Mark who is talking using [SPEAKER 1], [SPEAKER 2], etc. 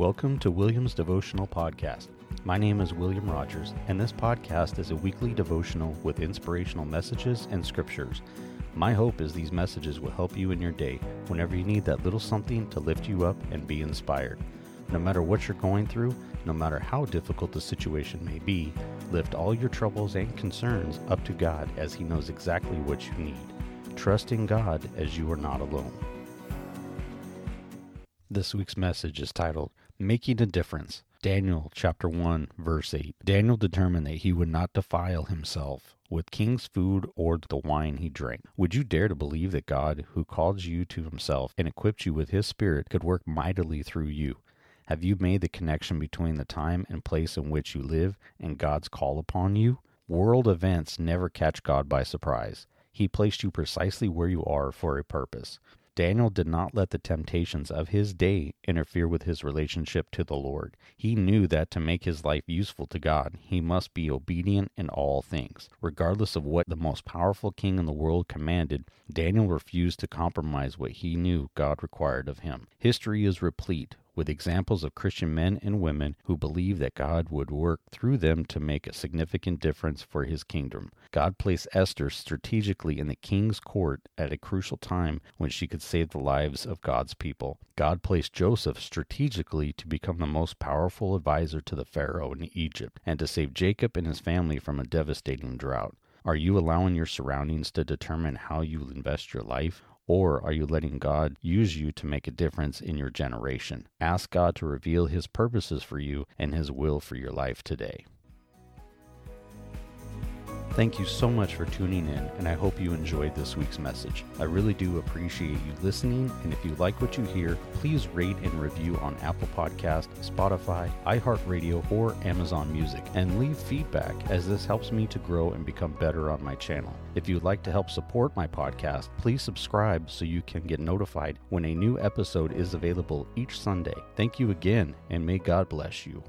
[SPEAKER 1] Welcome to William's Devotional Podcast. My name is William Rogers, and this podcast is a weekly devotional with inspirational messages and scriptures. My hope is these messages will help you in your day whenever you need that little something to lift you up and be inspired. No matter what you're going through, no matter how difficult the situation may be, lift all your troubles and concerns up to God as He knows exactly what you need. Trust in God as you are not alone. This week's message is titled Making a Difference. Daniel chapter 1 verse 8. Daniel determined that he would not defile himself with king's food or the wine he drank. Would you dare to believe that God, who called you to himself and equipped you with his spirit, could work mightily through you? Have you made the connection between the time and place in which you live and God's call upon you? World events never catch God by surprise. He placed you precisely where you are for a purpose. Daniel did not let the temptations of his day interfere with his relationship to the Lord. He knew that to make his life useful to God, he must be obedient in all things. Regardless of what the most powerful king in the world commanded, Daniel refused to compromise what he knew God required of him. History is replete with examples of Christian men and women who believed that God would work through them to make a significant difference for his kingdom. God placed Esther strategically in the king's court at a crucial time when she could save the lives of God's people. God placed Joseph strategically to become the most powerful advisor to the Pharaoh in Egypt and to save Jacob and his family from a devastating drought. Are you allowing your surroundings to determine how you invest your life? Or are you letting God use you to make a difference in your generation? Ask God to reveal His purposes for you and His will for your life today. Thank you so much for tuning in, and I hope you enjoyed this week's message. I really do appreciate you listening, and if you like what you hear, please rate and review on Apple Podcast, Spotify, iHeartRadio, or Amazon Music, and leave feedback as this helps me to grow and become better on my channel. If you'd like to help support my podcast, please subscribe so you can get notified when a new episode is available each Sunday. Thank you again, and may God bless you.